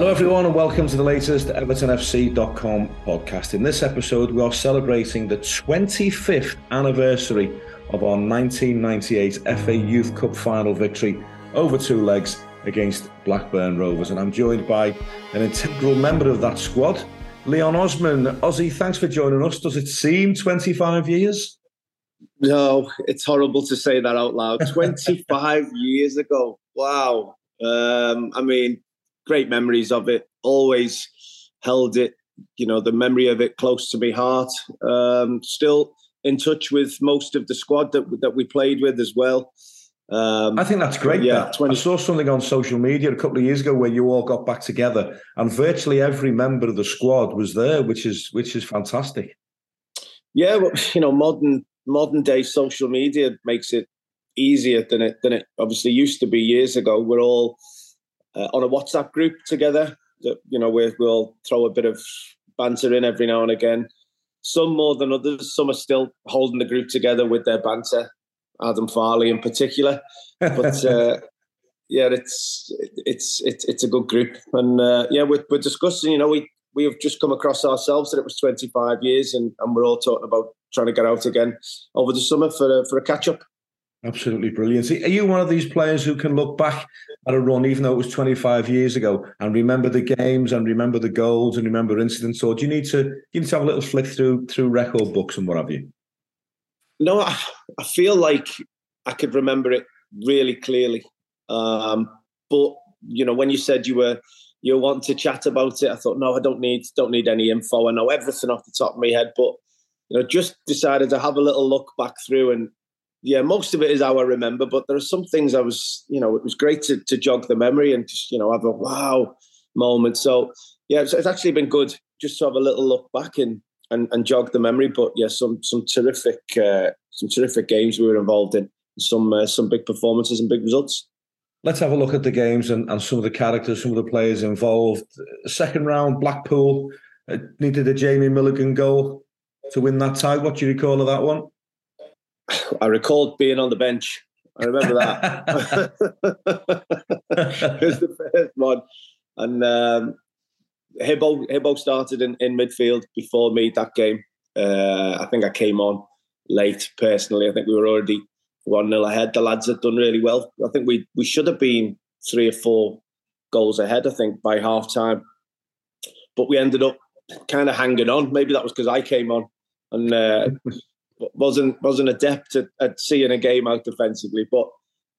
Hello, everyone, and welcome to the latest EvertonFC.com podcast. In this episode, we are celebrating the 25th anniversary of our 1998 FA Youth Cup final victory over two legs against Blackburn Rovers. And I'm joined by an integral member of that squad, Leon Osman. Ozzy, thanks for joining us. Does it seem 25 years? No, it's horrible to say that out loud. 25 years ago. Wow. Um, I mean, great memories of it. Always held it, you know, the memory of it close to my heart. Um, still in touch with most of the squad that that we played with as well. Um, I think that's great. Yeah, that. 20... I saw something on social media a couple of years ago where you all got back together, and virtually every member of the squad was there, which is which is fantastic. Yeah, well, you know, modern modern day social media makes it easier than it than it obviously used to be years ago. We're all uh, on a WhatsApp group together. That you know, we we'll throw a bit of banter in every now and again. Some more than others. Some are still holding the group together with their banter. Adam Farley in particular, but uh, yeah, it's it's it's it's a good group, and uh, yeah, we're, we're discussing. You know, we we have just come across ourselves that it was 25 years, and, and we're all talking about trying to get out again over the summer for a, for a catch up. Absolutely brilliant. Are you one of these players who can look back at a run, even though it was 25 years ago, and remember the games and remember the goals and remember incidents, or do you need to you need to have a little flick through through record books and what have you? No, I, I feel like I could remember it really clearly. Um, but you know, when you said you were you want to chat about it, I thought, no, I don't need don't need any info. I know everything off the top of my head, but you know, just decided to have a little look back through and yeah, most of it is how I remember, but there are some things I was, you know, it was great to, to jog the memory and just, you know, have a wow moment. So, yeah, it's, it's actually been good just to have a little look back and, and, and jog the memory. But yeah, some some terrific uh, some terrific games we were involved in, some uh, some big performances and big results. Let's have a look at the games and, and some of the characters, some of the players involved. Second round, Blackpool uh, needed a Jamie Milligan goal to win that tie. What do you recall of that one? I recalled being on the bench. I remember that. it was the first one. And um, Hibbo, Hibbo started in, in midfield before me that game. Uh, I think I came on late personally. I think we were already 1 0 ahead. The lads had done really well. I think we, we should have been three or four goals ahead, I think, by half time. But we ended up kind of hanging on. Maybe that was because I came on. And uh, wasn't wasn't adept at, at seeing a game out defensively. But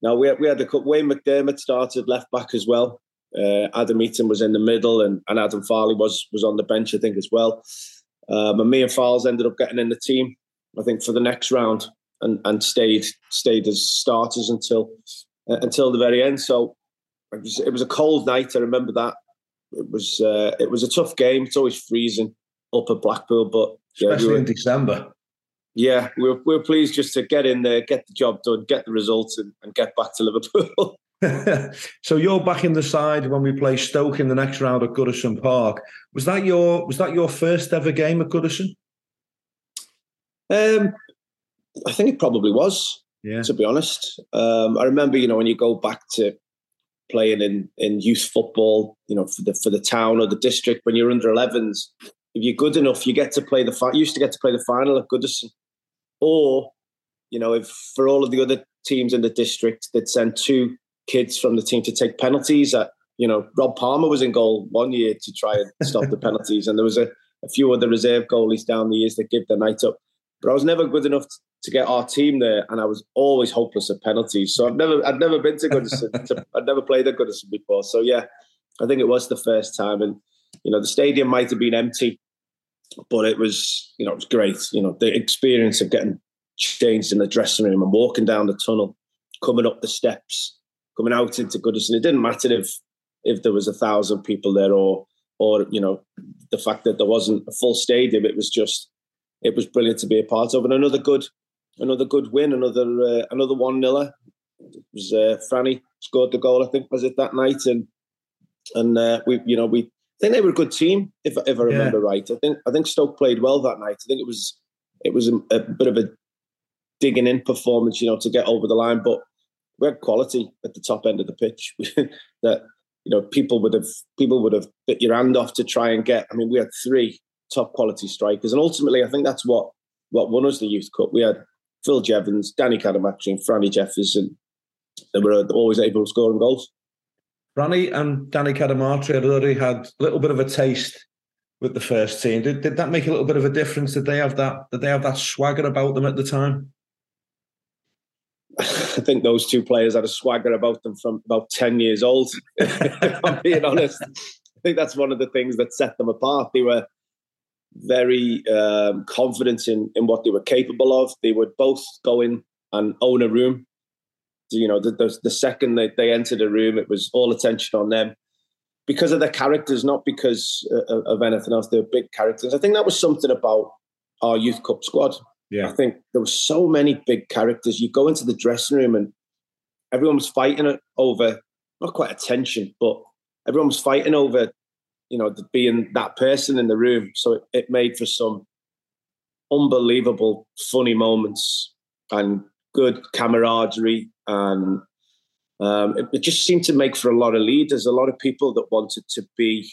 now we had, we had a couple. Wayne McDermott started left back as well. Uh, Adam Eaton was in the middle, and, and Adam Farley was was on the bench, I think, as well. Um, and me and Farles ended up getting in the team, I think, for the next round, and and stayed stayed as starters until uh, until the very end. So it was it was a cold night. I remember that. It was uh, it was a tough game. It's always freezing up at Blackpool, but especially we were, in December yeah, we're we're pleased just to get in there, get the job done, get the results, and, and get back to Liverpool. so you're back in the side when we play Stoke in the next round at Goodison Park. Was that your was that your first ever game at Goodison? Um, I think it probably was. Yeah. To be honest, um, I remember you know when you go back to playing in in youth football, you know for the for the town or the district when you're under 11s, if you're good enough, you get to play the. Fi- used to get to play the final at Goodison, or you know, if for all of the other teams in the district, they'd send two kids from the team to take penalties. At you know, Rob Palmer was in goal one year to try and stop the penalties, and there was a, a few other reserve goalies down the years that give the night up. But I was never good enough to get our team there, and I was always hopeless at penalties. So I've never, I'd never been to Goodison. to, I'd never played at Goodison before. So yeah, I think it was the first time, and you know, the stadium might have been empty, but it was, you know, it was great. You know, the experience of getting changed in the dressing room and walking down the tunnel, coming up the steps, coming out into Goodison. It didn't matter if if there was a thousand people there or or you know the fact that there wasn't a full stadium. It was just it was brilliant to be a part of. And another good another good win, another uh, another one niller. It was uh, Franny scored the goal, I think, was it that night, and and uh, we you know we think they were a good team, if if I remember yeah. right. I think I think Stoke played well that night. I think it was it was a, a, bit of a digging in performance, you know, to get over the line. But we had quality at the top end of the pitch that you know, people would have people would have bit your hand off to try and get. I mean, we had three top quality strikers, and ultimately, I think that's what what won us the Youth Cup. We had Phil Jevons, Danny Cadamarteri, and Franny Jeffers. They were always able to score goals. Franny and Danny Cadamarteri had already had a little bit of a taste with the first team. Did, did that make a little bit of a difference? Did they have that? Did they have that swagger about them at the time? I think those two players had a swagger about them from about 10 years old. if I'm being honest. I think that's one of the things that set them apart. They were very um, confident in, in what they were capable of. They would both go in and own a room. You know, the, the, the second they, they entered a room, it was all attention on them because of their characters, not because uh, of anything else. They're big characters. I think that was something about our youth cup squad. Yeah. I think there were so many big characters. You go into the dressing room and everyone was fighting over not quite attention, but everyone was fighting over, you know, being that person in the room. So it, it made for some unbelievable funny moments and good camaraderie and um, it, it, just seemed to make for a lot of leaders, a lot of people that wanted to be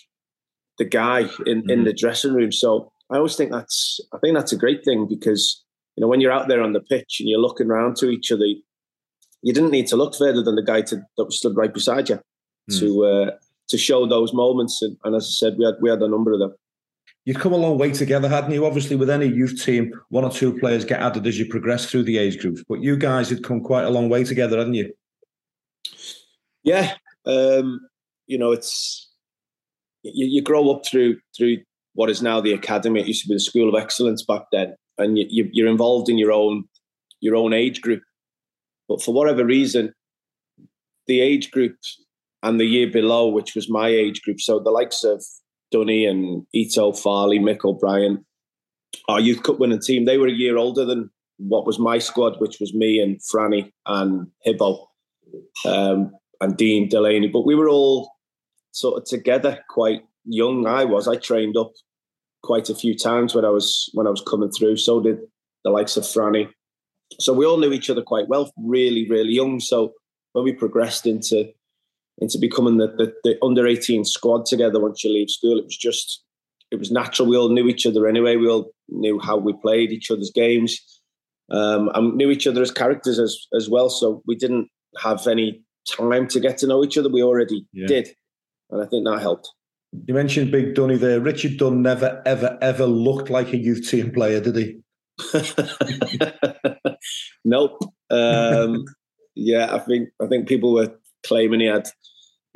the guy in, mm-hmm. in the dressing room. So I always think that's I think that's a great thing because you know, when you're out there on the pitch and you're looking around to each other, you didn't need to look further than the guy to, that was stood right beside you mm. to uh, to show those moments. And, and, as I said, we had we had a number of them. You've come a long way together, hadn't you? Obviously, with any youth team, one or two players get added as you progress through the age groups. But you guys had come quite a long way together, hadn't you? Yeah, um, you know, it's you, you grow up through through what is now the academy. It used to be the school of excellence back then, and you, you're involved in your own your own age group. But for whatever reason, the age group and the year below, which was my age group, so the likes of Dunny and Ito Farley, Mick O'Brien, our youth cup winning team, they were a year older than what was my squad, which was me and Franny and Hibbo um, and Dean Delaney. But we were all sort of together quite young. I was. I trained up quite a few times when I was when I was coming through. So did the likes of Franny. So we all knew each other quite well, really, really young. So when we progressed into into becoming the, the, the under 18 squad together once you leave school, it was just it was natural. We all knew each other anyway. We all knew how we played each other's games, um, and knew each other as characters as as well. So we didn't have any time to get to know each other. We already yeah. did, and I think that helped. You mentioned Big Dunny there. Richard Dunne never, ever, ever looked like a youth team player, did he? nope. Um, yeah, I think I think people were claiming he had,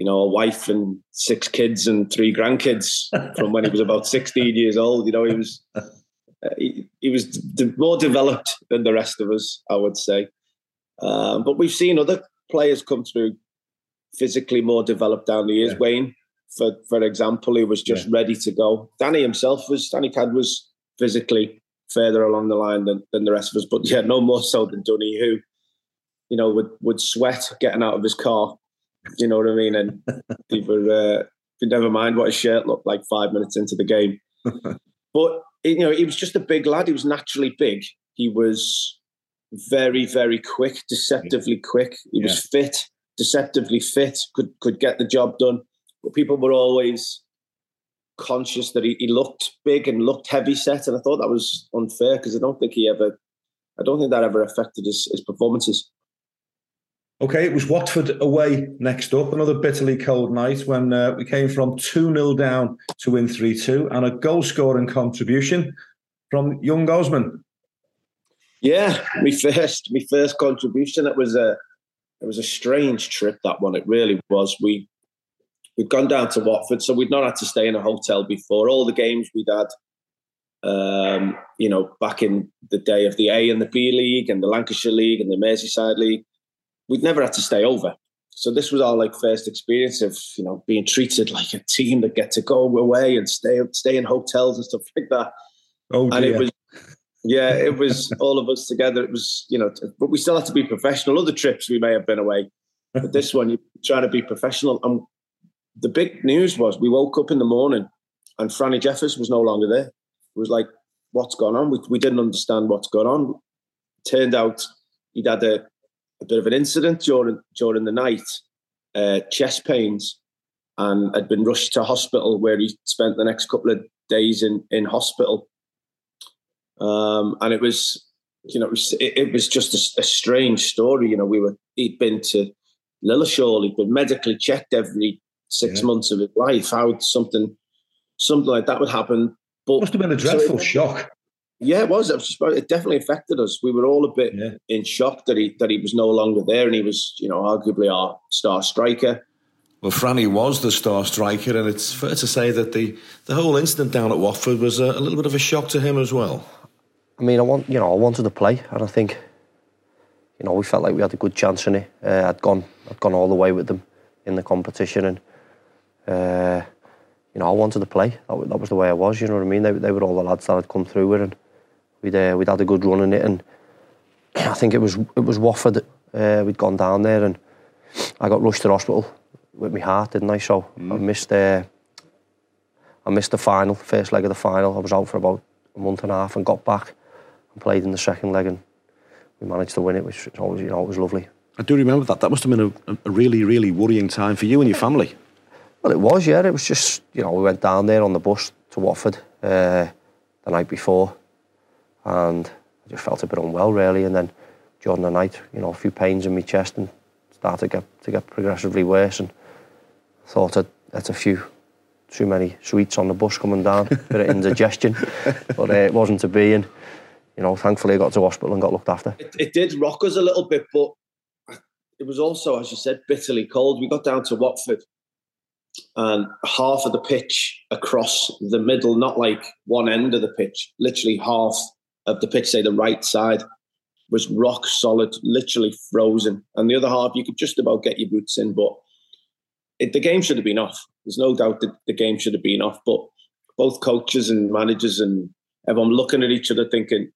you know, a wife and six kids and three grandkids from when he was about sixteen years old. You know, he was uh, he, he, was more developed than the rest of us, I would say. Um, but we've seen other players come through physically more developed down the years. Yeah. Wayne for for example, he was just yeah. ready to go. Danny himself was Danny Cad was physically further along the line than, than the rest of us, but yeah, no more so than Dunny, who you know would would sweat getting out of his car. You know what I mean? And people, uh, never mind what his shirt looked like five minutes into the game. but you know, he was just a big lad. He was naturally big. He was very, very quick, deceptively quick. He yeah. was fit, deceptively fit. Could could get the job done but people were always conscious that he, he looked big and looked heavy set, and I thought that was unfair because I don't think he ever, I don't think that ever affected his, his performances. Okay, it was Watford away next up. Another bitterly cold night when uh, we came from 2 0 down to win 3 2 and a goal scoring contribution from young Osman. Yeah, my first, my first contribution. It was a, it was a strange trip. That one, it really was. We we'd gone down to Watford, so we'd not had to stay in a hotel before. All the games we'd had, um, you know, back in the day of the A and the B League and the Lancashire League and the Merseyside League, we'd never had to stay over. So this was our like first experience of you know being treated like a team that get to go away and stay stay in hotels and stuff like that. Oh, dear. and it was yeah, it was all of us together. It was you know, but we still had to be professional. Other trips we may have been away, but this one you're trying to be professional. And the big news was we woke up in the morning and Franny Jeffers was no longer there. It was like, what's going on? We, we didn't understand what's going on. Turned out he'd had a, a bit of an incident during during the night, uh, chest pains, and had been rushed to hospital where he spent the next couple of days in in hospital. Um, and it was, you know, it was, it, it was just a, a, strange story. You know, we were he'd been to Lilleshall, he'd been medically checked every six yeah. months of his life. How something something like that would happen? But must have been a dreadful so it, shock. Yeah, it was. It, was. it definitely affected us. We were all a bit yeah. in shock that he that he was no longer there, and he was, you know, arguably our star striker. Well, Franny was the star striker, and it's fair to say that the, the whole incident down at Watford was a, a, little bit of a shock to him as well. I mean, I want you know I wanted to play, and I think you know we felt like we had a good chance in it. Uh, I'd gone I'd gone all the way with them in the competition, and uh, you know I wanted to play. That, that was the way I was. You know what I mean? They, they were all the lads that had come through with, and we'd uh, we'd had a good run in it, and I think it was it was Watford. Uh, we'd gone down there, and I got rushed to hospital with my heart, didn't I? So mm. I missed uh, I missed the final, first leg of the final. I was out for about a month and a half and got back and played in the second leg and we managed to win it, which was always, you know, it was lovely. I do remember that. That must have been a, a really, really worrying time for you and your family. Well, it was, yeah. It was just, you know, we went down there on the bus to Watford uh, the night before and I just felt a bit unwell, really. And then during the night, you know, a few pains in my chest and started to get, to get progressively worse. And thought I'd, that's a few too many sweets on the bus coming down, bit of indigestion, but uh, it wasn't to be. And you know, thankfully, I got to hospital and got looked after. It, it did rock us a little bit, but it was also, as you said, bitterly cold. We got down to Watford, and half of the pitch across the middle, not like one end of the pitch, literally half of the pitch, say the right side, was rock solid, literally frozen, and the other half you could just about get your boots in, but it, the game should have been off. There's no doubt that the game should have been off. But both coaches and managers and everyone looking at each other thinking,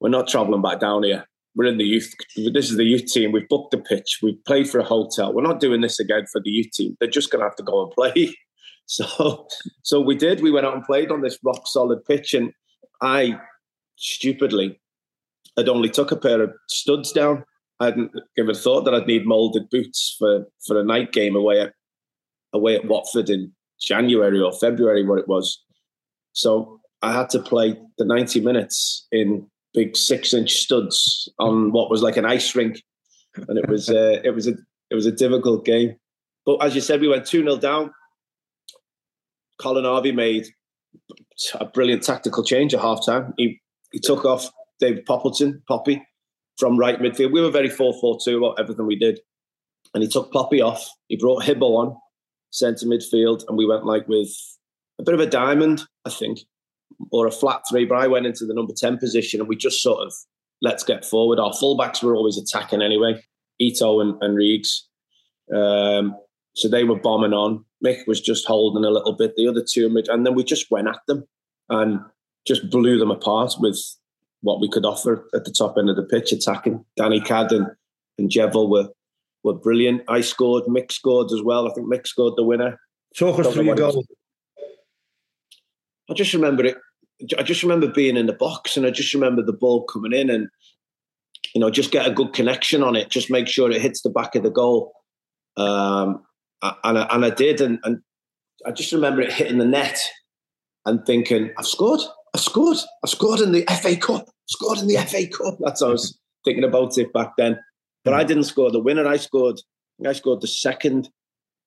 we're not travelling back down here. We're in the youth. This is the youth team. We've booked the pitch. We've played for a hotel. We're not doing this again for the youth team. They're just going to have to go and play. So, so we did. We went out and played on this rock solid pitch, and I stupidly I'd only took a pair of studs down. I hadn't given a thought that I'd need molded boots for for a night game away at away at Watford in January or February, what it was. So I had to play the 90 minutes in big six inch studs on what was like an ice rink. And it was uh, it was a it was a difficult game. But as you said, we went 2 0 down. Colin Harvey made a brilliant tactical change at half time. He, he took off David Poppleton, Poppy, from right midfield. We were very 4 4 2 about everything we did. And he took Poppy off. He brought Hibbo on centre midfield, and we went like with a bit of a diamond, I think, or a flat three. But I went into the number 10 position and we just sort of let's get forward. Our fullbacks were always attacking anyway, Ito and, and Reegs. Um, so they were bombing on. Mick was just holding a little bit, the other two, and then we just went at them and just blew them apart with what we could offer at the top end of the pitch, attacking. Danny Cadd and, and Jevil were were brilliant. I scored, Mick scored as well. I think Mick scored the winner. Talk us through your goal. I just remember it. I just remember being in the box, and I just remember the ball coming in, and you know, just get a good connection on it. Just make sure it hits the back of the goal. Um, and I, and I did, and, and I just remember it hitting the net, and thinking, "I've scored! I scored! I scored in the FA Cup! scored in the FA Cup!" That's how I was thinking about it back then. But I didn't score the winner. I scored. I scored the second.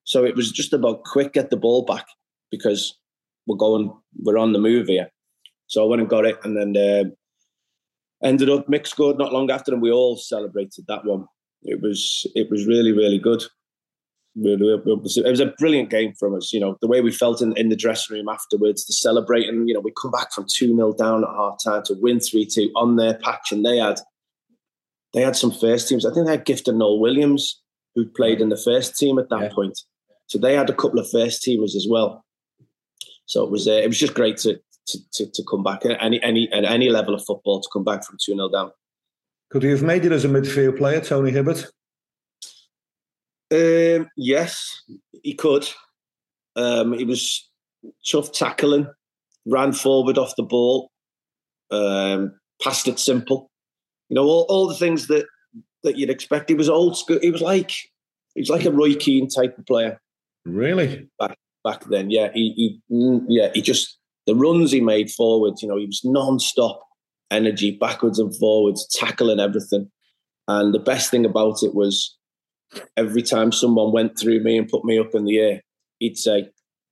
So it was just about quick get the ball back because we're going. We're on the move here. So I went and got it, and then uh, ended up Mick scored not long after, and we all celebrated that one. It was it was really really good. It was a brilliant game from us. You know the way we felt in, in the dressing room afterwards, the celebrating. You know we come back from two 0 down at half time to win three two on their patch, and they had they had some first teams. I think they had Gifton Noel Williams, who played in the first team at that yeah. point. So they had a couple of first teamers as well. So it was uh, it was just great to, to to, to come back at any any at any level of football to come back from two 0 down. Could he have made it as a midfield player, Tony Hibbert? Um, yes, he could. Um, he was tough tackling, ran forward off the ball, um, passed it simple. You know, all, all the things that that you'd expect. He was old school. He was like he was like a Roy Keane type of player. Really? Back back then, yeah. He, he mm, yeah, he just the runs he made forwards, you know, he was non-stop energy, backwards and forwards, tackling everything. And the best thing about it was every time someone went through me and put me up in the air, he'd say,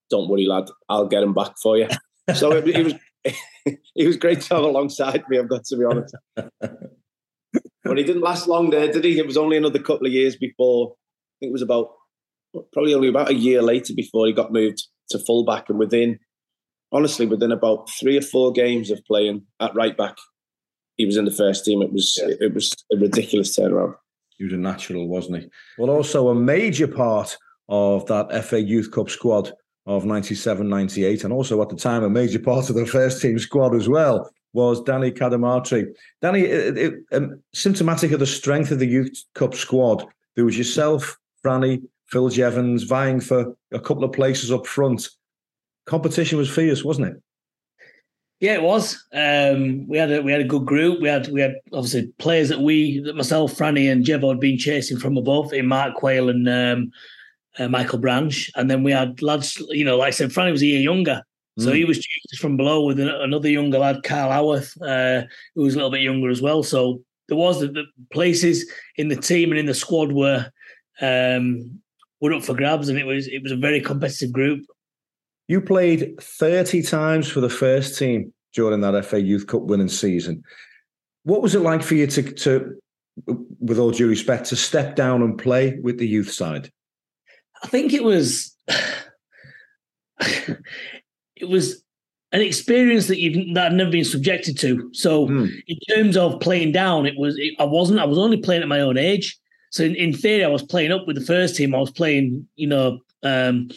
Don't worry, lad, I'll get him back for you. So it, it was it was great to have alongside me, I've got to be honest. but he didn't last long there, did he? It was only another couple of years before, I think it was about probably only about a year later before he got moved to fullback. And within, honestly, within about three or four games of playing at right back, he was in the first team. It was yeah. it was a ridiculous turnaround. He was a natural, wasn't he? Well, also a major part of that FA Youth Cup squad of 97 98, and also at the time a major part of the first team squad as well was Danny Cadamarteri. Danny, it, it, um, symptomatic of the strength of the Youth Cup squad, there was yourself, Franny, Phil Jevons vying for a couple of places up front. Competition was fierce, wasn't it? Yeah, it was. Um, we had a we had a good group. We had we had obviously players that we that myself, Franny, and Jevo had been chasing from above in Mark Quayle and um, uh, Michael Branch, and then we had lads. You know, like I said, Franny was a year younger, so mm. he was chasing from below with another younger lad, Carl Howarth, uh, who was a little bit younger as well. So there was the, the places in the team and in the squad were um, were up for grabs, and it was it was a very competitive group. You played 30 times for the first team during that FA Youth Cup winning season. What was it like for you to, to, with all due respect, to step down and play with the youth side? I think it was, it was an experience that you've that I've never been subjected to. So, mm. in terms of playing down, it was it, I wasn't. I was only playing at my own age. So, in, in theory, I was playing up with the first team. I was playing, you know, um,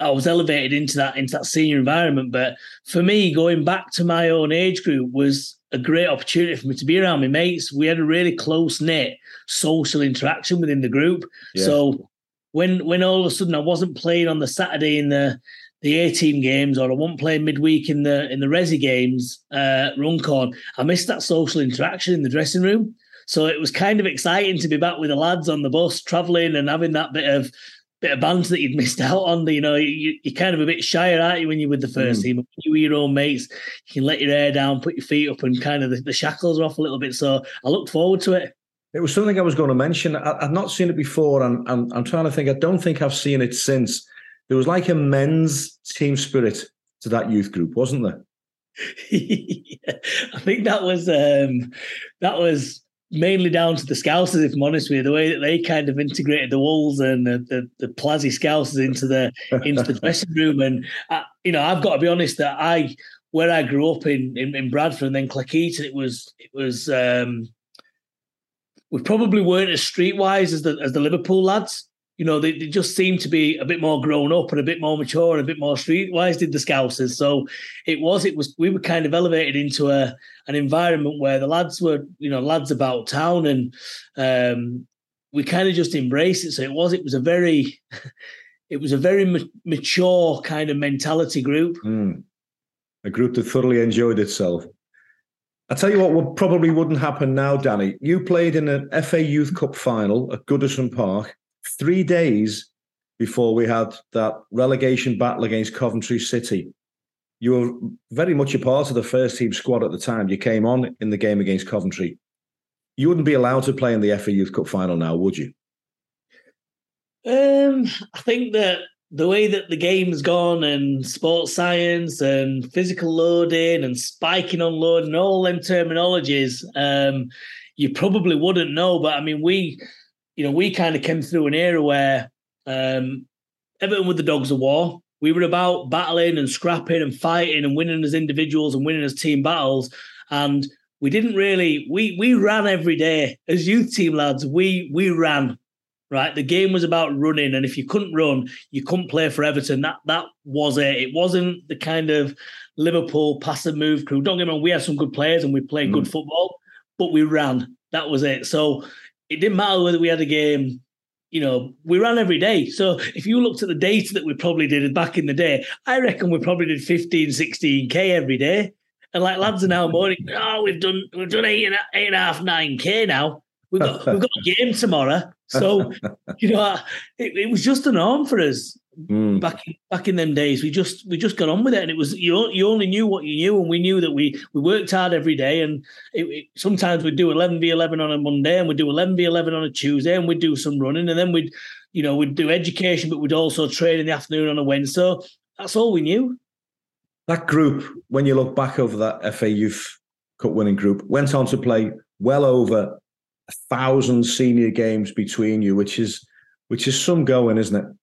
I was elevated into that into that senior environment. But for me, going back to my own age group was a great opportunity for me to be around my mates. We had a really close knit social interaction within the group. Yeah. So when when all of a sudden I wasn't playing on the Saturday in the the A team games or I wasn't playing midweek in the in the Resi games, uh, Runcorn, I missed that social interaction in the dressing room. So it was kind of exciting to be back with the lads on the bus, traveling and having that bit of bit of banter that you'd missed out on. You know, you, are kind of a bit shyer, aren't you, when you're with the first mm. team? When you were your own mates, you can let your hair down, put your feet up, and kind of the, the shackles are off a little bit. So I look forward to it. It was something I was going to mention. I, have not seen it before, and I'm, I'm trying to think. I don't think I've seen it since. There was like a men's team spirit to that youth group, wasn't there? yeah, I think that was um, that was mainly down to the Scousers, if I'm honest with you, the way that they kind of integrated the Wolves and the the, the Scousers into the into the dressing room. And I, uh, you know, I've got to be honest that I where I grew up in in, in Bradford and then Cleckheaton, it was it was um, we probably weren't as streetwise as the as the Liverpool lads you know, they, they, just seemed to be a bit more grown up and a bit more mature and a bit more streetwise did the Scousers. So it was, it was, we were kind of elevated into a an environment where the lads were, you know, lads about town and um, we kind of just embraced it. So it was, it was a very, it was a very ma- mature kind of mentality group. Mm. A group that thoroughly enjoyed itself. I tell you what, what probably wouldn't happen now, Danny. You played in an FA Youth Cup final at Goodison Park three days before we had that relegation battle against Coventry City. You were very much a part of the first team squad at the time. You came on in the game against Coventry. You wouldn't be allowed to play in the FA Youth Cup final now, would you? Um, I think that the way that the game's gone and sports science and physical loading and spiking on load and all them terminologies, um, you probably wouldn't know. But I mean, we you know, we kind of came through an era where um, Everton with the dogs of war. We were about battling and scrapping and fighting and winning as individuals and winning as team battles. And we didn't really we we ran every day as youth team lads. We we ran right. The game was about running, and if you couldn't run, you couldn't play for Everton. That that was it. It wasn't the kind of Liverpool passive move crew. Don't get me wrong, we had some good players and we played mm. good football, but we ran. That was it. So it didn't matter whether we had a game you know, we ran every day. So if you looked at the data that we probably did back in the day, I reckon we probably did 15, 16K every day. And like lads are now mm-hmm. morning, oh, we've done we've done eight and, eight and a half, nine K now. We've got we've got a game tomorrow. So, you know, it, it was just a norm for us. Mm. Back back in them days, we just we just got on with it, and it was you. You only knew what you knew, and we knew that we we worked hard every day. And it, it, sometimes we'd do eleven v eleven on a Monday, and we'd do eleven v eleven on a Tuesday, and we'd do some running, and then we'd you know we'd do education, but we'd also train in the afternoon on a Wednesday. So that's all we knew. That group, when you look back over that FA Youth Cup winning group, went on to play well over a thousand senior games between you, which is which is some going, isn't it?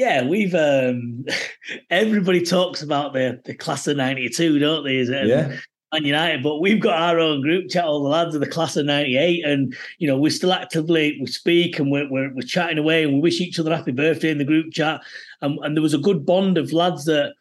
Yeah, we've um, everybody talks about the the class of '92, don't they? Is it? Yeah. Man United, but we've got our own group chat, all the lads of the class of '98, and you know we're still actively we speak and we're, we're, we're chatting away and we wish each other happy birthday in the group chat, and, and there was a good bond of lads that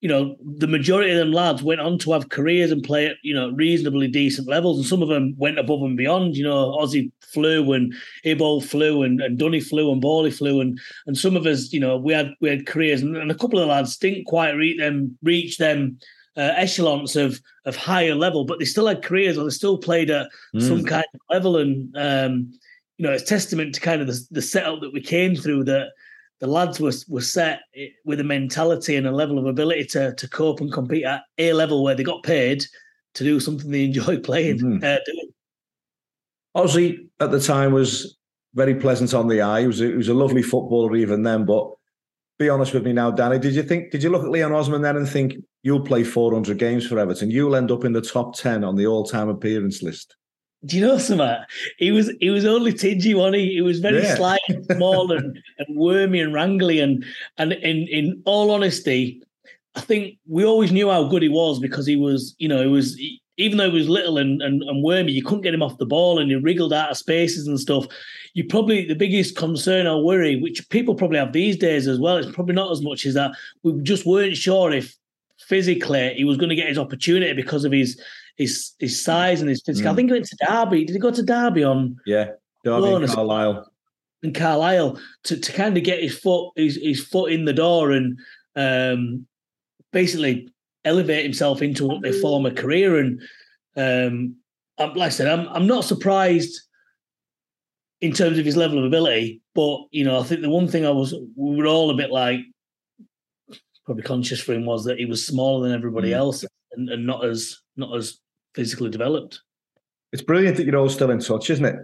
you know, the majority of them lads went on to have careers and play at, you know, reasonably decent levels. And some of them went above and beyond. You know, Ozzy flew and Hibbo flew and, and Dunny flew and Bawley flew. And and some of us, you know, we had we had careers and, and a couple of lads didn't quite reach them reach them uh, echelons of of higher level, but they still had careers or they still played at mm. some kind of level. And um, you know, it's testament to kind of the, the setup that we came through that the lads were were set with a mentality and a level of ability to to cope and compete at a level where they got paid to do something they enjoy playing. Mm-hmm. Uh, doing. Ozzy at the time was very pleasant on the eye. He was, a, he was a lovely footballer even then. But be honest with me now, Danny. Did you think? Did you look at Leon Osman then and think you'll play 400 games for Everton? You'll end up in the top 10 on the all-time appearance list do you know something? He was he was only tingy, one. He? he was very yeah. slight, small, and, and wormy and wrangly. And and in in all honesty, I think we always knew how good he was because he was, you know, he was even though he was little and, and, and wormy, you couldn't get him off the ball and he wriggled out of spaces and stuff. You probably the biggest concern or worry, which people probably have these days as well, it's probably not as much as that we just weren't sure if physically he was going to get his opportunity because of his his his size and his physical. Mm. I think he went to Derby. Did he go to Derby on? Yeah, Derby and Carlisle. And Carlisle to, to kind of get his foot his, his foot in the door and um, basically elevate himself into what a former career. And um, like I said, I'm I'm not surprised in terms of his level of ability, but you know, I think the one thing I was we were all a bit like probably conscious for him was that he was smaller than everybody mm. else and, and not as not as physically developed. It's brilliant that you're all still in touch, isn't it?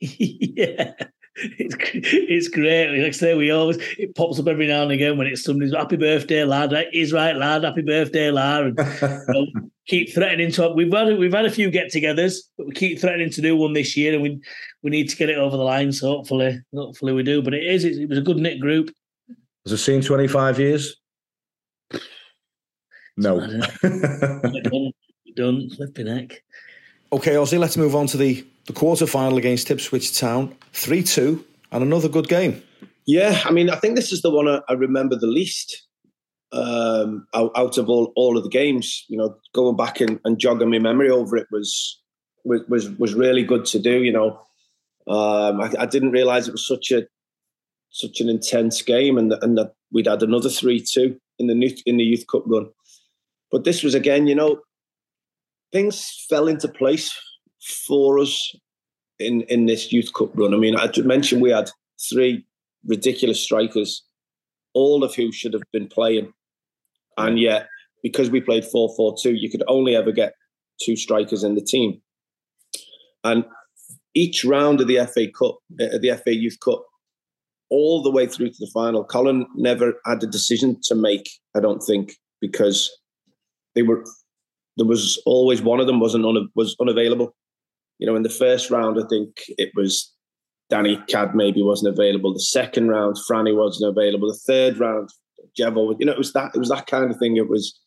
yeah. It's, it's great. Like I say, we always it pops up every now and again when it's somebody's happy birthday, lad. He's right, lad. Happy birthday, lad. And, you know, keep threatening to. We've had we've had a few get-togethers, but we keep threatening to do one this year, and we we need to get it over the line. So hopefully, hopefully we do. But it is. It, it was a good knit group. Has it seen twenty five years? No. done, flipping heck. Okay, Ozzy, let's move on to the, the quarter final against Ipswich Town. 3 2, and another good game. Yeah, I mean, I think this is the one I, I remember the least um, out, out, of all, all of the games. You know, going back and, and jogging my memory over it was was was, was really good to do. You know, um, I, I, didn't realise it was such a such an intense game, and and that we'd had another three two in the new, in the youth cup run. But this was again, you know, things fell into place for us in in this youth cup run. I mean, I mentioned we had three ridiculous strikers, all of who should have been playing, and yet because we played four four two, you could only ever get two strikers in the team, and each round of the FA Cup, uh, the FA Youth Cup, all the way through to the final, Colin never had a decision to make. I don't think because they were there was always one of them wasn't un, was unavailable. You know, in the first round, I think it was Danny Cad maybe wasn't available. The second round, Franny wasn't available. The third round, Jevo, you know, it was that it was that kind of thing. It was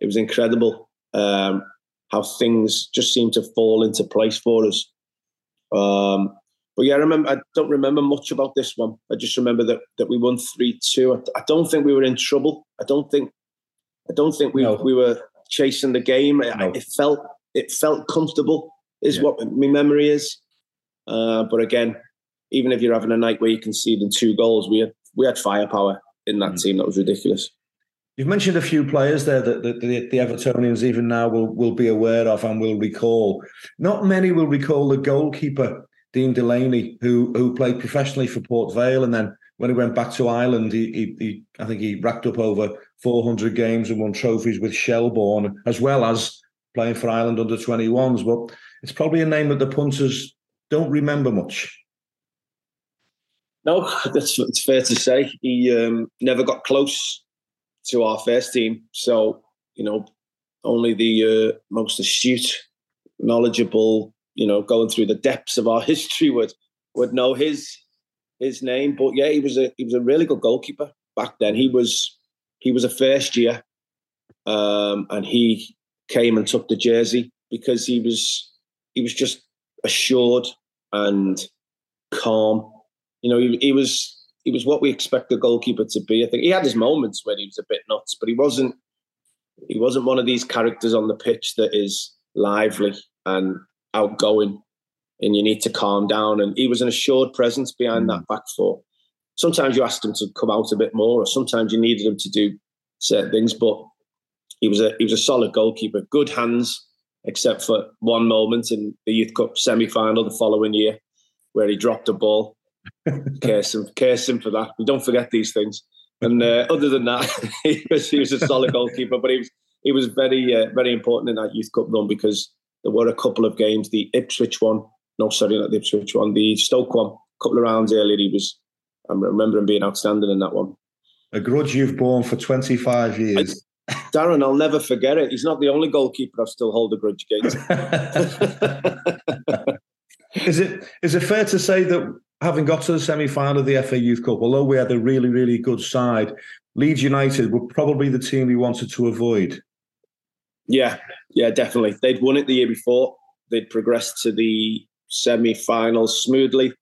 it was incredible um, how things just seemed to fall into place for us. Um, but yeah, I remember. I don't remember much about this one. I just remember that that we won three two. I, I don't think we were in trouble. I don't think. I don't think we no. we were chasing the game. No. It, felt it felt comfortable, is yeah. what my memory is. Uh, but again, even if you're having a night where you concede two goals, we had we had firepower in that mm. team. That was ridiculous. You've mentioned a few players there that the, the, the, Evertonians even now will, will be aware of and will recall. Not many will recall the goalkeeper, Dean Delaney, who who played professionally for Port Vale and then when he went back to Ireland, he, he, he, I think he racked up over 400 games and won trophies with Shelbourne, as well as playing for Ireland under 21s. But it's probably a name that the punters don't remember much. No, that's it's fair to say. He um, never got close to our first team. So, you know, only the uh, most astute, knowledgeable, you know, going through the depths of our history would would know his his name. But yeah, he was a he was a really good goalkeeper back then. He was he was a first year, um, and he came and took the jersey because he was he was just assured and calm. You know, he, he was he was what we expect a goalkeeper to be. I think he had his moments where he was a bit nuts, but he wasn't he wasn't one of these characters on the pitch that is lively and outgoing and you need to calm down. And he was an assured presence behind that mm. back four. Sometimes you asked him to come out a bit more, or sometimes you needed him to do certain things. But he was a he was a solid goalkeeper, good hands, except for one moment in the Youth Cup semi final the following year, where he dropped a ball. curse him, curse him for that. We don't forget these things. And uh, other than that, he was he was a solid goalkeeper, but he was he was very uh, very important in that Youth Cup run because there were a couple of games, the Ipswich one no, sorry, not the Ipswich one, the Stoke one. A couple of rounds earlier, he was. I remember him being outstanding in that one. A grudge you've borne for 25 years. I, Darren, I'll never forget it. He's not the only goalkeeper I still hold a grudge against. is it is it fair to say that having got to the semi final of the FA Youth Cup, although we had a really, really good side, Leeds United were probably the team we wanted to avoid? Yeah, yeah, definitely. They'd won it the year before. They'd progressed to the semi-finals smoothly.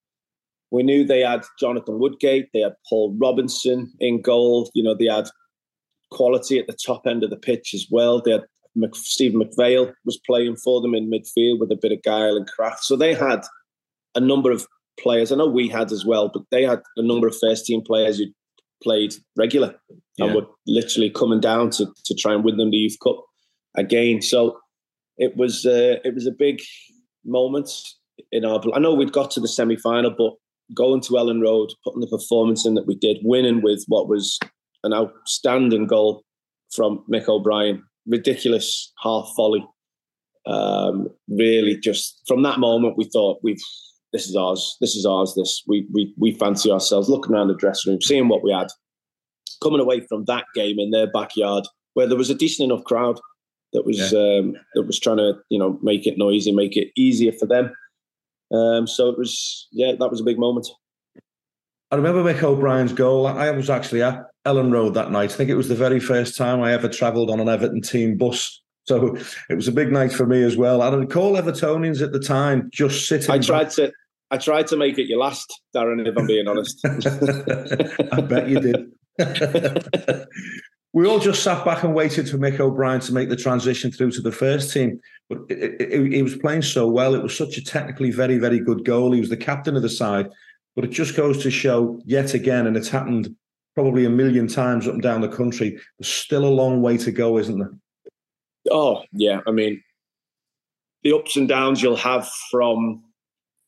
We knew they had Jonathan Woodgate, they had Paul Robinson in goal. You know, they had quality at the top end of the pitch as well. They had Mc, Stephen McPhail was playing for them in midfield with a bit of guile and craft. So they had a number of players. I know we had as well, but they had a number of first team players who played regular yeah. and were literally coming down to to try and win them the Youth Cup again. So it was uh, it was a big moment in our. I know we'd got to the semi final, but going to Elland Road, putting the performance in that we did, winning with what was an outstanding goal from Mick O'Brien, ridiculous half volley. Um, really, just from that moment, we thought we've this is ours. This is ours. This we we we fancy ourselves. Looking around the dressing room, seeing what we had, coming away from that game in their backyard where there was a decent enough crowd that was yeah. um, that was trying to you know make it noisy, make it easier for them. Um, so it was, yeah, that was a big moment. I remember Mick O'Brien's goal. I was actually at Elland Road that night. I think it was the very first time I ever travelled on an Everton team bus. So it was a big night for me as well. I don't recall Evertonians at the time just sitting. I tried back. to, I tried to make it your last, Darren. If I'm being honest, I bet you did. we all just sat back and waited for Mick O'Brien to make the transition through to the first team. But he was playing so well. It was such a technically very, very good goal. He was the captain of the side. But it just goes to show yet again, and it's happened probably a million times up and down the country. There's still a long way to go, isn't there? Oh, yeah. I mean, the ups and downs you'll have from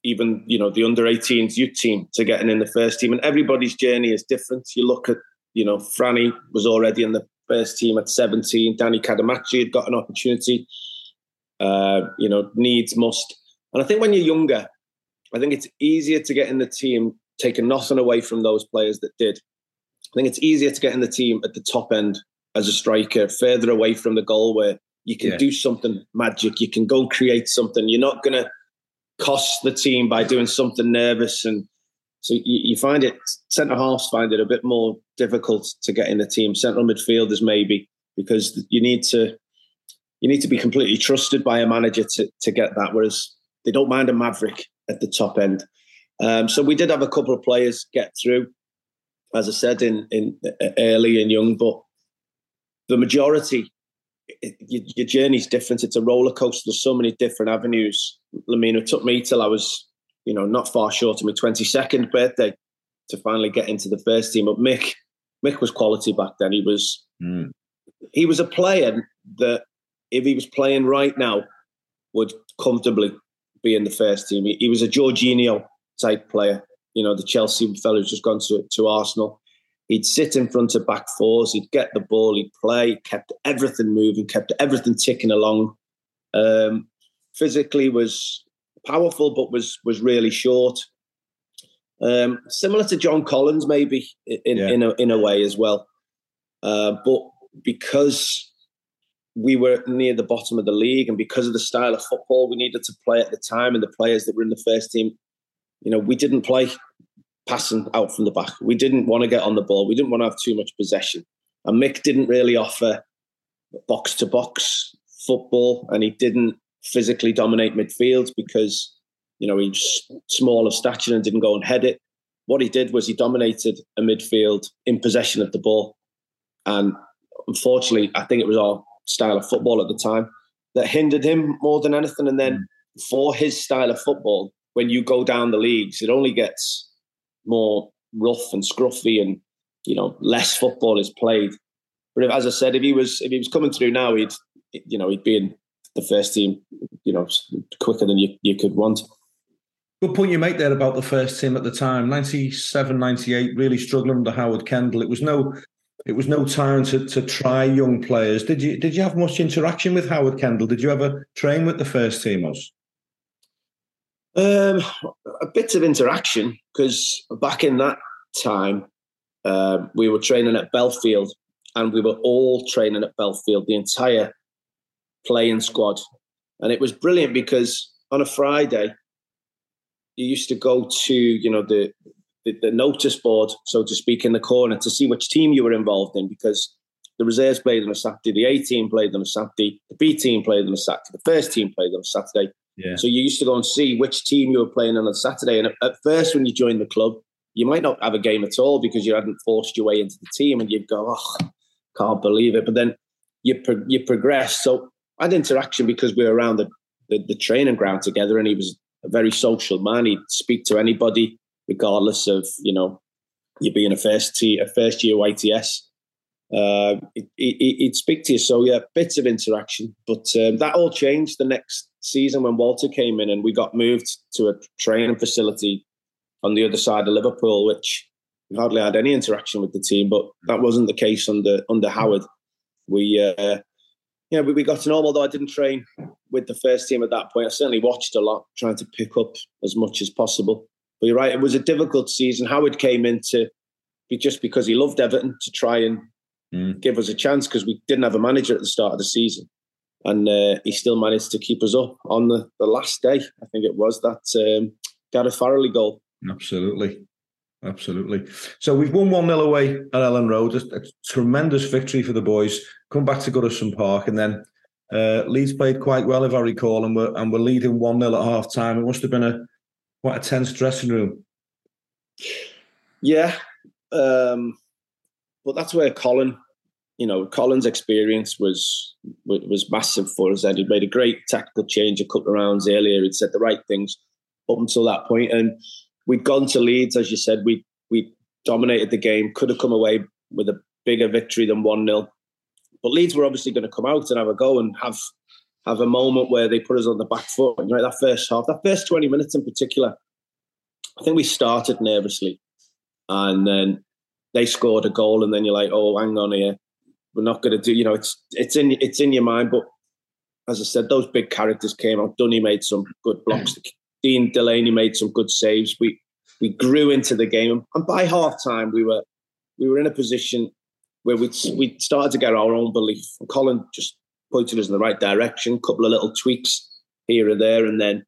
even, you know, the under 18s youth team to getting in the first team. And everybody's journey is different. You look at you know, Franny was already in the first team at 17. Danny Cadamarteri had got an opportunity. Uh, you know, needs must. And I think when you're younger, I think it's easier to get in the team, taking nothing away from those players that did. I think it's easier to get in the team at the top end as a striker, further away from the goal where you can yeah. do something magic. You can go create something. You're not going to cost the team by doing something nervous and so you, you find it centre halves find it a bit more difficult to get in the team. Central midfielders maybe because you need to you need to be completely trusted by a manager to to get that. Whereas they don't mind a maverick at the top end. Um, so we did have a couple of players get through, as I said, in in early and young, but the majority, it, your, journey's different. It's a roller coaster. There's so many different avenues. It took me till I was you know, not far short of my 22nd birthday to finally get into the first team. But Mick, Mick was quality back then. He was, mm. he was a player that if he was playing right now, would comfortably be in the first team. He, he was a Jorginho type player. you know, the Chelsea fellow who's just gone to, to Arsenal. He'd sit in front of back fours, he'd get the ball, he'd play, kept everything moving, kept everything ticking along. Um, physically was powerful, but was was really short. Um, similar to John Collins, maybe in yeah. in, a, in a way as well. Uh, but because we were near the bottom of the league, and because of the style of football we needed to play at the time, and the players that were in the first team, you know, we didn't play passing out from the back. We didn't want to get on the ball. We didn't want to have too much possession. And Mick didn't really offer box to box football, and he didn't physically dominate midfield because you know he's small of stature and didn't go and head it. What he did was he dominated a midfield in possession of the ball, and unfortunately, I think it was our style of football at the time that hindered him more than anything. And then for his style of football, when you go down the leagues, it only gets more rough and scruffy, and you know less football is played. But if, as I said, if he was if he was coming through now, he'd you know he'd be in the first team, you know, quicker than you, you could want. Good point you make there about the first team at the time. 97, 98, really struggling under Howard Kendall. It was no it was no time to, to try young players. Did you did you have much interaction with Howard Kendall? Did you ever train with the first teamers? Um, a bit of interaction because back in that time, uh, we were training at Bellefield, and we were all training at Bellefield, the entire playing squad. And it was brilliant because on a Friday, you used to go to, you know, the, the, the notice board, so to speak, in the corner to see which team you were involved in because the reserves played on a Saturday, the A team played on a Saturday, the B team played on a Saturday, the first team played on a Saturday. Yeah. So you used to go and see which team you were playing on a Saturday. And at first, when you joined the club, you might not have a game at all because you hadn't forced your way into the team, and you'd go, "Oh, can't believe it." But then you pro- you progress. So I had interaction because we were around the, the, the training ground together, and he was a very social man. He'd speak to anybody, regardless of you know you being a first t- a first year YTS. Uh, he, would speak to you. So yeah, bits of interaction, but um, that all changed the next season when Walter came in, and we got moved to a training facility on the other side of Liverpool, which we hardly had any interaction with the team. But that wasn't the case under under Howard. We uh, yeah, we, we got to know him, although I didn't train with the first team at that point. I certainly watched a lot, trying to pick up as much as possible. But you're right, it was a difficult season. Howard came in to be just because he loved Everton to try and mm. give us a chance because we didn't have a manager at the start of the season. And uh, he still managed to keep us up on the, the last day. I think it was that um, Gareth Farrelly goal. Absolutely. Absolutely. So we've won 1 0 away at Elland Road. A, a, tremendous victory for the boys. Come back to Goodison Park. And then uh, Leeds played quite well, if I recall, and we're, and we're leading 1 0 at half time. It must have been a quite a tense dressing room. Yeah. Um, but that's where Colin, you know, Colin's experience was was massive for us. And he'd made a great tactical change a couple of rounds earlier. He'd said the right things up until that point. And we'd gone to Leeds, as you said, we we dominated the game, could have come away with a bigger victory than 1 0. But Leeds were obviously going to come out and have a go and have have a moment where they put us on the back foot. Know, that first half, that first 20 minutes in particular, I think we started nervously. And then they scored a goal, and then you're like, oh, hang on here. We're not going to do, you know, it's it's in it's in your mind. But as I said, those big characters came out. Dunny made some good blocks. Dean Delaney made some good saves. We we grew into the game, and by half time we were we were in a position where we we started to get our own belief. And Colin just pointed us in the right direction. A couple of little tweaks here and there, and then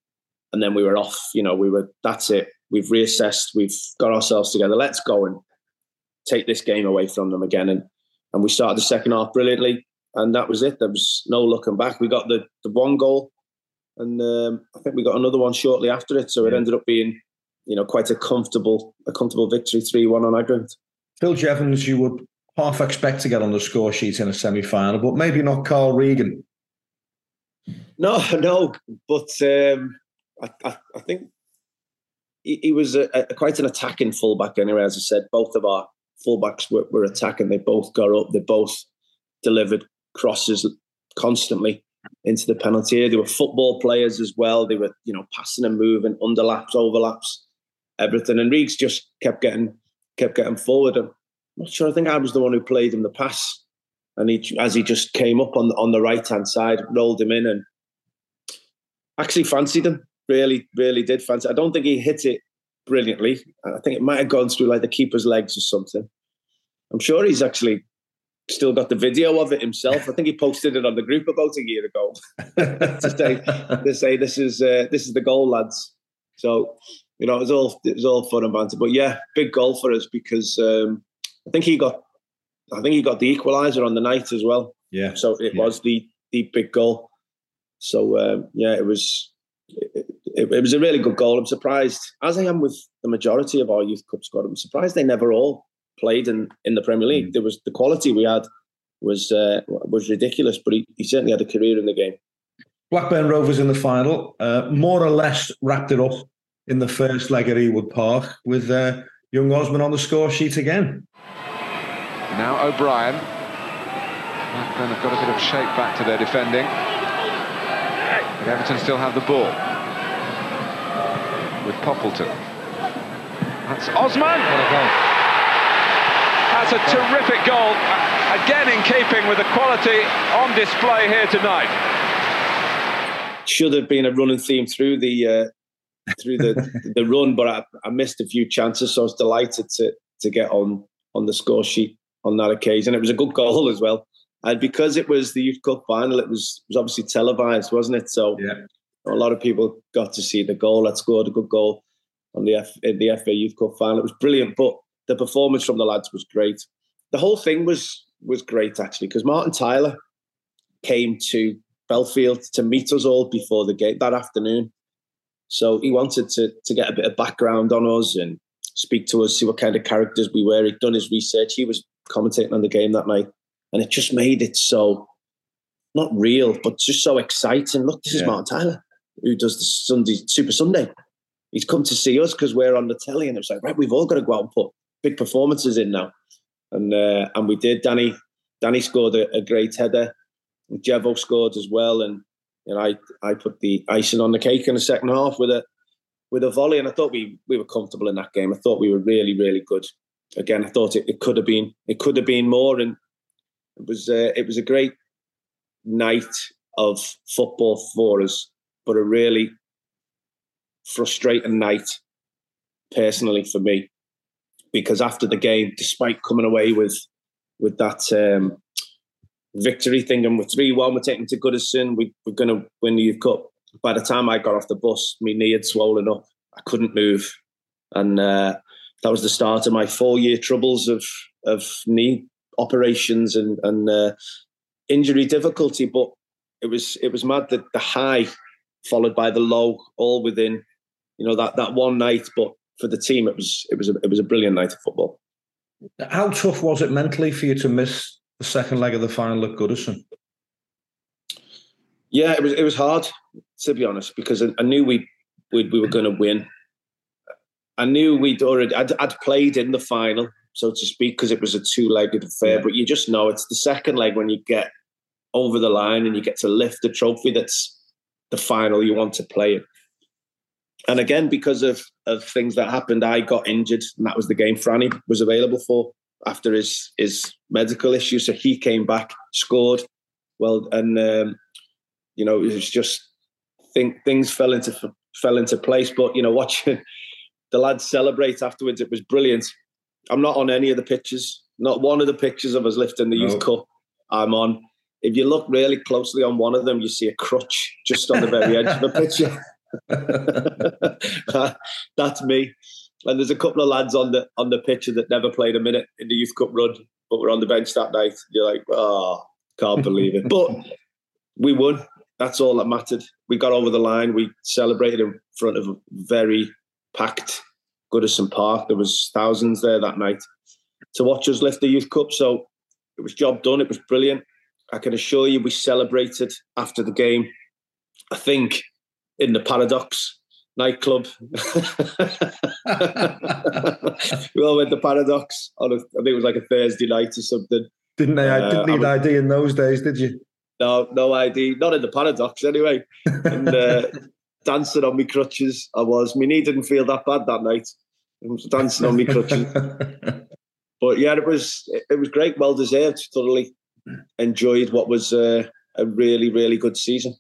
and then we were off. You know, we were that's it. We've reassessed. We've got ourselves together. Let's go and take this game away from them again. And and we started the second half brilliantly, and that was it. There was no looking back. We got the the one goal and um, I think we got another one shortly after it. So it ended up being, you know, quite a comfortable, a comfortable victory, three one on aggregate. Phil Jevons, you would half expect to get on the score sheet in a semi final, but maybe not Carl Regan. No, no, but um, I, I, I, think he, he was a, a, quite an attacking fullback anyway. As I said, both of our fullbacks were, were attacking. They both got up. They both delivered crosses constantly into the penalty area. They were football players as well. They were, you know, passing and moving, underlaps, overlaps. everything. And Reeks just kept getting kept getting forward. I'm not sure. I think I was the one who played him the pass, and he as he just came up on the, on the right hand side, rolled him in, and actually fancied him. Really, really did fancy. I don't think he hit it brilliantly. I think it might have gone through like the keeper's legs or something. I'm sure he's actually still got the video of it himself. I think he posted it on the group about a year ago to say to say this is uh, this is the goal, lads. So you know it was all it was all fun and banter. But yeah, big goal for us because um, I think he got I think he got the equaliser on the night as well. Yeah. So it yeah. was the the big goal. So um, yeah, it was. It, it, it was a really good goal. I'm surprised, as I am with the majority of our youth cup squad. I'm surprised they never all played in, in the Premier League. Mm. There was the quality we had was uh, was ridiculous, but he, he certainly had a career in the game. Blackburn Rovers in the final, uh, more or less wrapped it up in the first leg at Ewood Park with uh, young Osman on the score sheet again. Now O'Brien. Blackburn have got a bit of shape back to their defending. But Everton still have the ball. With Poppleton. That's Osman! What a goal. That's a terrific goal. Again in keeping with the quality on display here tonight. Should have been a running theme through the uh, through the the run, but I, I missed a few chances, so I was delighted to to get on on the score sheet on that occasion. It was a good goal as well, and because it was the Youth Cup final, it was was obviously televised, wasn't it? So yeah. a lot of people got to see the goal. That scored a good goal on the F, in the FA Youth Cup final. It was brilliant, but the performance from the lads was great. The whole thing was was great actually because Martin Tyler came to Bellefield to meet us all before the game that afternoon. So he wanted to to get a bit of background on us and speak to us, see what kind of characters we were. He'd done his research. He was commentating on the game that night, and it just made it so not real, but just so exciting. Look, this yeah. is Martin Tyler who does the Sunday Super Sunday. He's come to see us because we're on the telly, and it's like right, we've all got to go out and put big performances in now, and uh, and we did. Danny Danny scored a, a great header. Jevo scored as well, and you know, I I put the icing on the cake in the second half with a with a volley, and I thought we we were comfortable in that game. I thought we were really really good. Again, I thought it, it could have been it could have been more, and it was uh, it was a great night of football for us, but a really frustrating night personally for me because after the game, despite coming away with with that um, victory thing, and we're three one, we're taking to Goodison, we, we're going to win the Cup. By the time I got off the bus, my knee had swollen up. I couldn't move, and uh, that was the start of my four year troubles of of knee operations and and uh, injury difficulty. But it was it was mad that the high followed by the low, all within you know that that one night. But for the team, it was it was a, it was a brilliant night of football. How tough was it mentally for you to miss the second leg of the final at Goodison? Yeah, it was it was hard to be honest because I, I knew we we, we were going to win. I knew we'd already I'd, I'd, played in the final, so to speak, because it was a two-legged affair. Yeah. But you just know it's the second leg when you get over the line and you get to lift the trophy. That's the final you want to play it and again, because of of things that happened, I got injured, and that was the game Franny was available for after his his medical issue. So he came back, scored well, and um, you know it was just think things fell into fell into place. But you know, watching the lads celebrate afterwards, it was brilliant. I'm not on any of the pictures. Not one of the pictures of us lifting the youth cup. I'm on. If you look really closely on one of them, you see a crutch just on the very edge of the picture. That's me. And there's a couple of lads on the on the pitcher that never played a minute in the youth cup run, but were on the bench that night. You're like, oh, can't believe it. But we won. That's all that mattered. We got over the line. We celebrated in front of a very packed Goodison Park. There was thousands there that night to watch us lift the youth cup. So it was job done. It was brilliant. I can assure you, we celebrated after the game. I think in the Paradox nightclub. we all went to Paradox on a, I think it was like a Thursday night or something. Didn't they? I didn't need I ID in those days, did you? No, no ID. Not in the Paradox anyway. And uh, dancing on my crutches, I was. My knee didn't feel that bad that night. I was dancing on me crutches. but yeah, it was it was great, well deserved. Thoroughly enjoyed what was uh, a really really good season.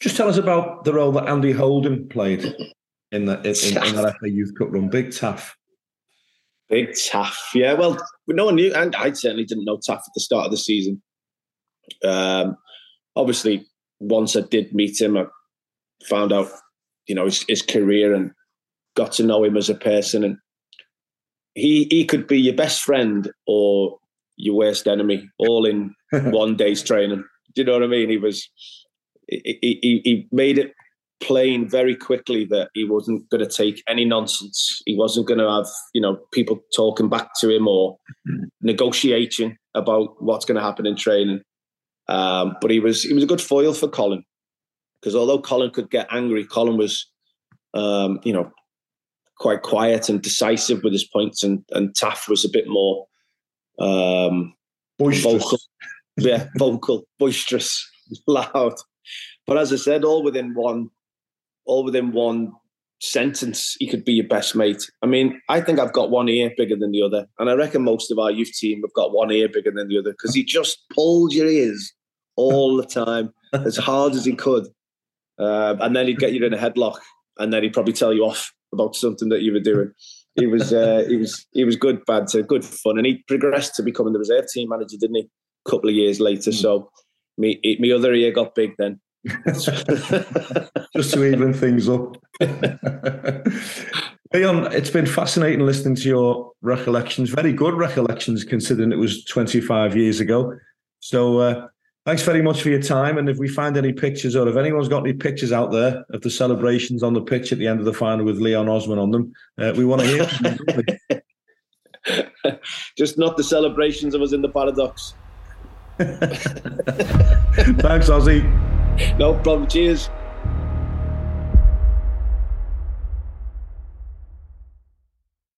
Just tell us about the role that Andy Holden played in, the, in, in, in that FA Youth Cup run. Big Taff. Big Taff, yeah. Well, no one knew, and I certainly didn't know Taff at the start of the season. Um, obviously, once I did meet him, I found out, you know, his, his career and got to know him as a person. And he he could be your best friend or your worst enemy, all in one day's training. Do you know what I mean? He was he, he, he made it plain very quickly that he wasn't going to take any nonsense. He wasn't going to have you know people talking back to him or mm-hmm. negotiating about what's going to happen in training. Um, but he was he was a good foil for Colin because although Colin could get angry, Colin was um, you know quite quiet and decisive with his points, and and Taff was a bit more um, vocal, yeah, vocal, boisterous, loud. But as I said, all within one all within one sentence, he could be your best mate. I mean, I think I've got one ear bigger than the other. And I reckon most of our youth team have got one ear bigger than the other because he just pulled your ears all the time as hard as he could. Uh, and then he'd get you in a headlock and then he'd probably tell you off about something that you were doing. He was uh, he was he was good banter, good fun, and he progressed to becoming the reserve team manager, didn't he? A couple of years later. Mm. So me me other ear got big then. just to even things up. Leon, it's been fascinating listening to your recollections. Very good recollections, considering it was 25 years ago. So, uh, thanks very much for your time. And if we find any pictures, or if anyone's got any pictures out there of the celebrations on the pitch at the end of the final with Leon Osman on them, uh, we want to hear. them, Just not the celebrations of us in the paradox. thanks, Ozzy. No problem. Cheers.